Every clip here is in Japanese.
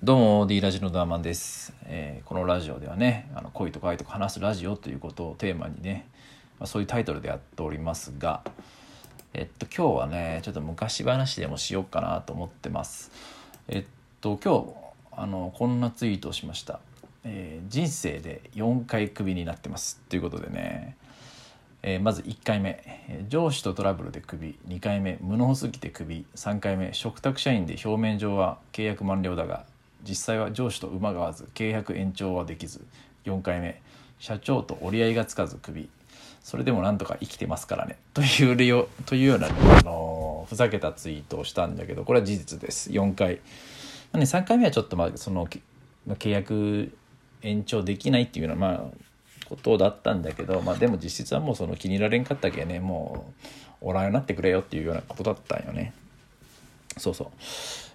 どうも D ラジのダーマンです、えーこのラジオではねあの恋とか愛とか話すラジオということをテーマにね、まあ、そういうタイトルでやっておりますがえっと今日はねちょっと昔話でもしようかなと思ってます。えっと今日あのこんなツイートをしました、えー人生で4回クビになってます。ということでねえーまず1回目。上司とトラブルでクビ。2回目無能すぎてクビ。3回目嘱託社員で表面上は契約満了だが実際は上司と馬が合わず契約延長はできず4回目社長と折り合いがつかずクビ。それでもなんとか生きてますからね。という理由というような、あのふざけたツイートをしたんだけどこれは事実です。4回、まあね、3回目はちょっとまあその契約延長できないっていうようなまあことだったんだけど、まあ、でも実質はもうその気に入られんかったけねもうおらんようになってくれよっていうようなことだったんよね。そうそう。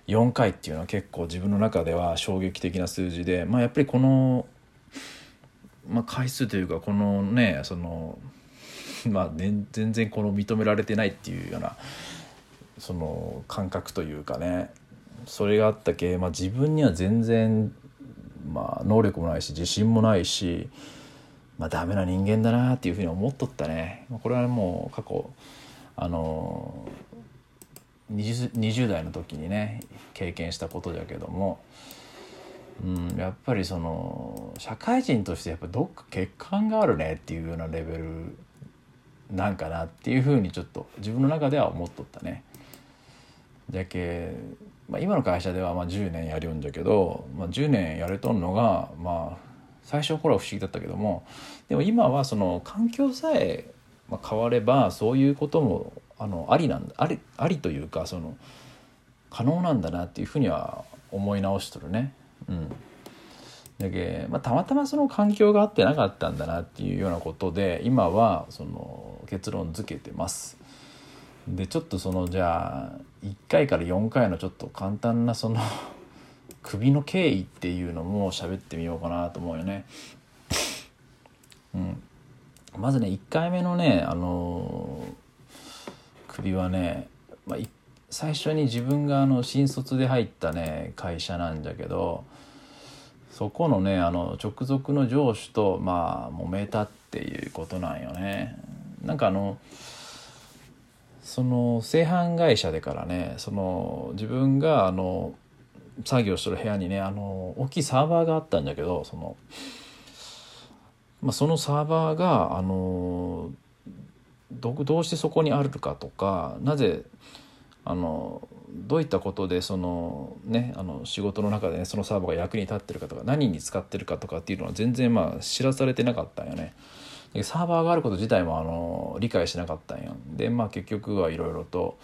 4回っていうのは結構自分の中では衝撃的な数字でまあやっぱりこの、まあ、回数というかこのねそのまあ、ね、全然この認められてないっていうようなその感覚というかねそれがあったけ、まあ、自分には全然、まあ、能力もないし自信もないし、まあ、ダメな人間だなっていうふうに思っとったね。これはもう過去あの 20, 20代の時にね経験したことだけども、うん、やっぱりその社会人としてやっぱどっか欠陥があるねっていうようなレベルなんかなっていうふうにちょっと自分の中では思っとったね。じゃけ、まあ、今の会社ではまあ10年やるんだけど、まあ、10年やれとんのがまあ最初の頃は不思議だったけどもでも今はその環境さえ変わればそういうこともあのありなんだありありというかその可能なんだなっていうふうには思い直しとるね。うんだけまあ、たまたまその環境があってなかったんだなっていうようなことで今はその結論付けてます。でちょっとそのじゃあ1回から4回のちょっと簡単なその 首の経緯っていうのも喋ってみようかなと思うよね。うん、まずね1回目のねあの首はね、まあ、最初に自分があの新卒で入ったね会社なんだけどそこのねあの直属の上司とまあ揉めたっていうことなんよね。なんかあのその製版会社でからねその自分があの作業してる部屋にねあの大きいサーバーがあったんだけどその,、まあ、そのサーバーがあのどどうしてそこにあるかとかなぜあのどういったことでそのねあの仕事の中でねそのサーバーが役に立ってるかとか何に使ってるかとかっていうのは全然まあ知らされてなかったんよね。でサーバーがあること自体もあの理解しなかったんやでまあ結局はいろいろと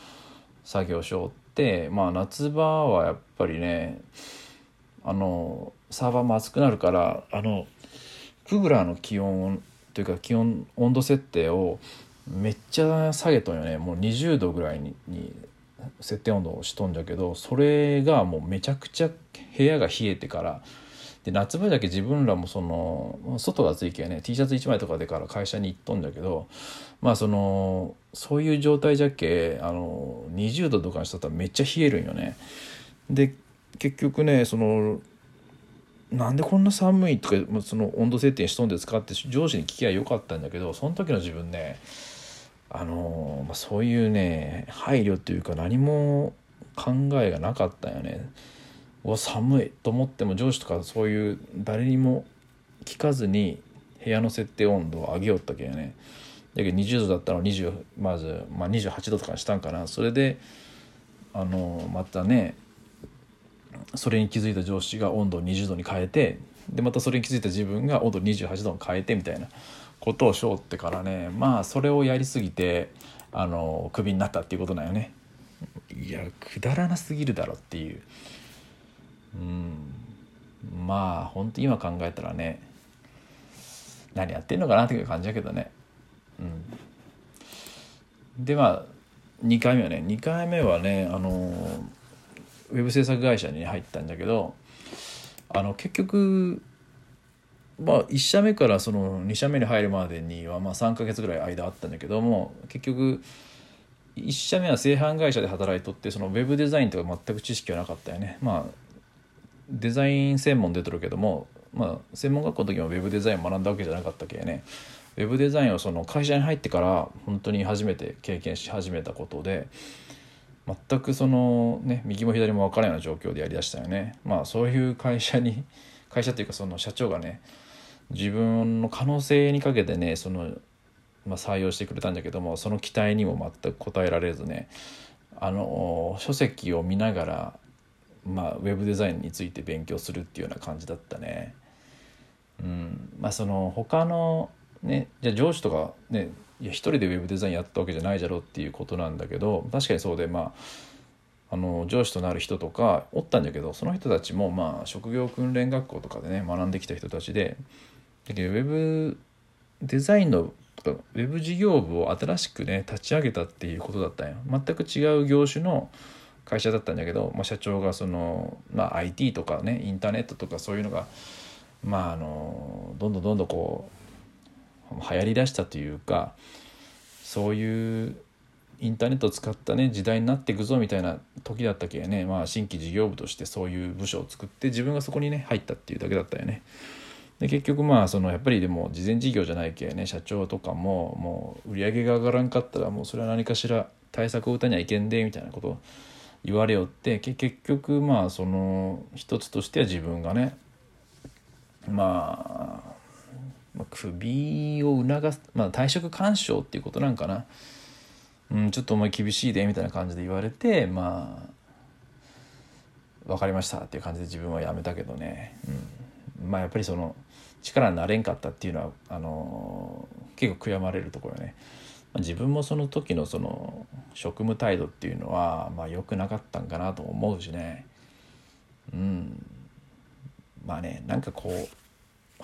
作業しようってまあ夏場はやっぱりねあのサーバーも熱くなるからあのクーラーの気温というか気温温度設定をめっちゃ下げとんよねもう20度ぐらいに設定温度をしとんじゃけどそれがもうめちゃくちゃ部屋が冷えてからで夏場だけ自分らもその外が暑いけね T シャツ1枚とかでから会社に行っとんだけどまあそのそういう状態じゃけあの20度とかにしとったらめっちゃ冷えるんよね。で結局ねそのなんでこんな寒いとかその温度設定しとんですかって上司に聞きゃよかったんだけどその時の自分ねあの、まあ、そういうね配慮っていうか何も考えがなかったよね。お寒いと思っても上司とかそういう誰にも聞かずに部屋の設定温度を上げよったけんね。だけど20度だったのを20まず、まあ、28度とかにしたんかな。それであのまたねそれに気づいた上司が温度を20度に変えてでまたそれに気づいた自分が温度28度に変えてみたいな。ことをしようってからねまあそれをやりすぎてあのクビになったっていうことなんよね。いやくだらなすぎるだろっていう。うん。まあ本当今考えたらね何やってんのかなっていう感じだけどね。うん。でまあ2回目はね2回目はねあのウェブ制作会社に入ったんだけどあの結局まあ1社目からその2社目に入るまでにはまあ3ヶ月ぐらい間あったんだけども結局1社目は製版会社で働いとってそのウェブデザインとか全く知識はなかったよね。まあデザイン専門出てるけども、まあ、専門学校の時もウェブデザインを学んだわけじゃなかったけね。ウェブデザインをその会社に入ってから本当に初めて経験し始めたことで全くそのね右も左も分からないような状況でやりだしたよね。まあそういう会社に会社っていうかその社長がね自分の可能性にかけてねその、まあ、採用してくれたんだけどもその期待にも全く応えられずねあの書籍を見ながら、まあ、ウェブデザインについて勉強するっていうような感じだったね。うんまあ、その他のねじゃ上司とかねいや一人でウェブデザインやったわけじゃないじゃろっていうことなんだけど確かにそうでまああの上司となる人とかおったんだけどその人たちもまあ職業訓練学校とかでね学んできた人たちでだけどウェブデザインのウェブ事業部を新しくね立ち上げたっていうことだったんよ全く違う業種の会社だったんだけど、まあ、社長がその、まあ、IT とかねインターネットとかそういうのがまああのどんどんどんどんこう流行りだしたというかそういうインターネットを使ったね時代になっていくぞみたいな時だったけね、まあ、新規事業部としてそういう部署を作って自分がそこにね入ったっていうだけだったよね。で結局まあそのやっぱりでも事前事業じゃないけね社長とかももう売り上げが上がらんかったらもうそれは何かしら対策を打たにはいけんでみたいなこと言われよって結局まあその一つとしては自分がねまあ首を促す、まあ、退職干渉っていうことなんかな、うん、ちょっとお前厳しいでみたいな感じで言われてまあ分かりましたっていう感じで自分は辞めたけどね、うん、まあやっぱりその力になれんかったっていうのはあの結構悔やまれるところよね。自分もその時のその職務態度っていうのはまあ良くなかったんかなと思うしね。うん。まあねなんかこう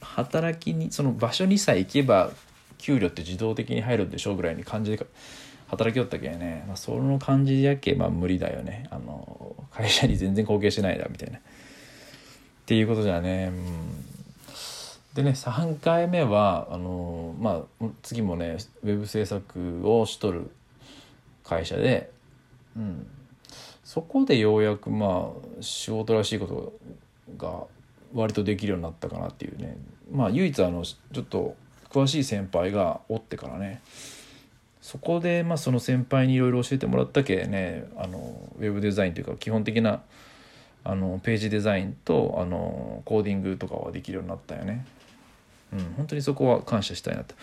働きにその場所にさえ行けば給料って自動的に入るんでしょうぐらいに感じで働きよったけね、まあ、その感じやけまあ無理だよね。あの会社に全然貢献しないなみたいな。っていうことじゃね、うん。でね3回目はあのまあ次もねウェブ制作をしとる会社で、うん、そこでようやくまあ仕事らしいことが割とできるようになったかなっていうね。まあ唯一あのちょっと詳しい先輩がおってからね。そこでまあその先輩にいろいろ教えてもらったけねあのウェブデザインというか基本的なあのページデザインとあのコーディングとかはできるようになったよね。うん、本当にそこは感謝したいなと。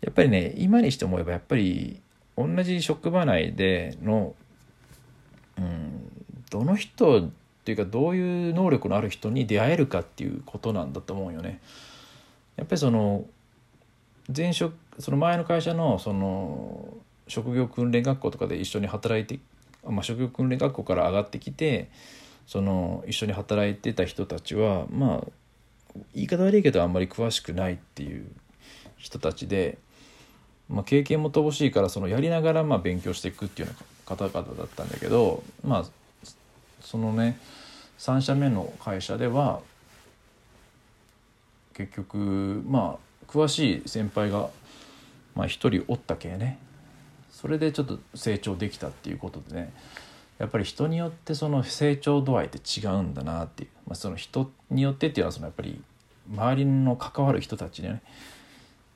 やっぱりね今にして思えばやっぱり同じ職場内での、うん、どの人っていうかどういう能力のある人に出会えるかっていうことなんだと思うよね。やっぱりその前職その前の会社のその職業訓練学校とかで一緒に働いて、まあ、職業訓練学校から上がってきてその一緒に働いてた人たちはまあ言い方悪いけどあんまり詳しくないっていう人たちで、まあ、経験も乏しいからそのやりながらまあ勉強していくっていうような方々だったんだけどまあそのね3社目の会社では結局まあ詳しい先輩がまあ、1人おったけね。それでちょっと成長できたっていうことでね。やっぱり人によってその成長度合いって違うんだなっていう、まあ、その人によってっていうのはそのやっぱり周りの関わる人たちね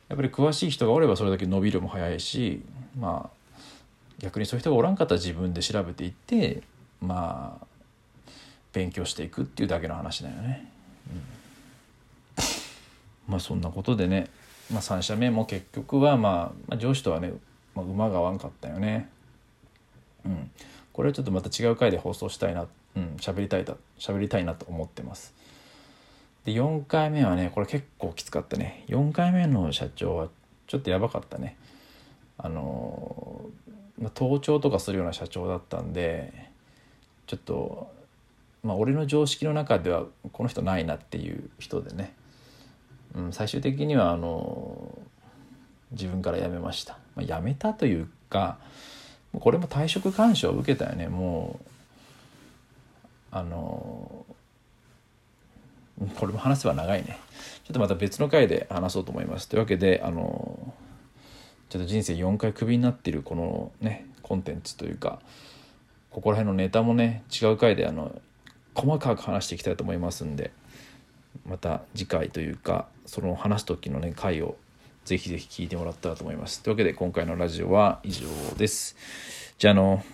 やっぱり詳しい人がおればそれだけ伸びるも早いしまあ逆にそういう人がおらんかったら自分で調べていってまあ勉強していくっていうだけの話だよね。うん、まあそんなことでね、まあ、3社目も結局は、まあ、まあ上司とはね、まあ、馬が合わんかったよね。うん、これはちょっとまた違う回で放送したいなうん喋りたいだ喋りたいなと思ってます。で4回目はねこれ結構きつかったね。4回目の社長はちょっとやばかったね。あのま、盗聴とかするような社長だったんでちょっとまあ俺の常識の中ではこの人ないなっていう人でね、うん、最終的にはあの自分から辞めました、まあ、辞めたというかこれも退職勧奨を受けたよね。もうあのこれも話せば長いね。ちょっとまた別の回で話そうと思います。というわけであのちょっと人生4回クビになっているこのねコンテンツというかここら辺のネタもね違う回であの細かく話していきたいと思いますんでまた次回というかその話す時のね回をぜひぜひ聞いてもらったらと思います。というわけで今回のラジオは以上です。じゃあの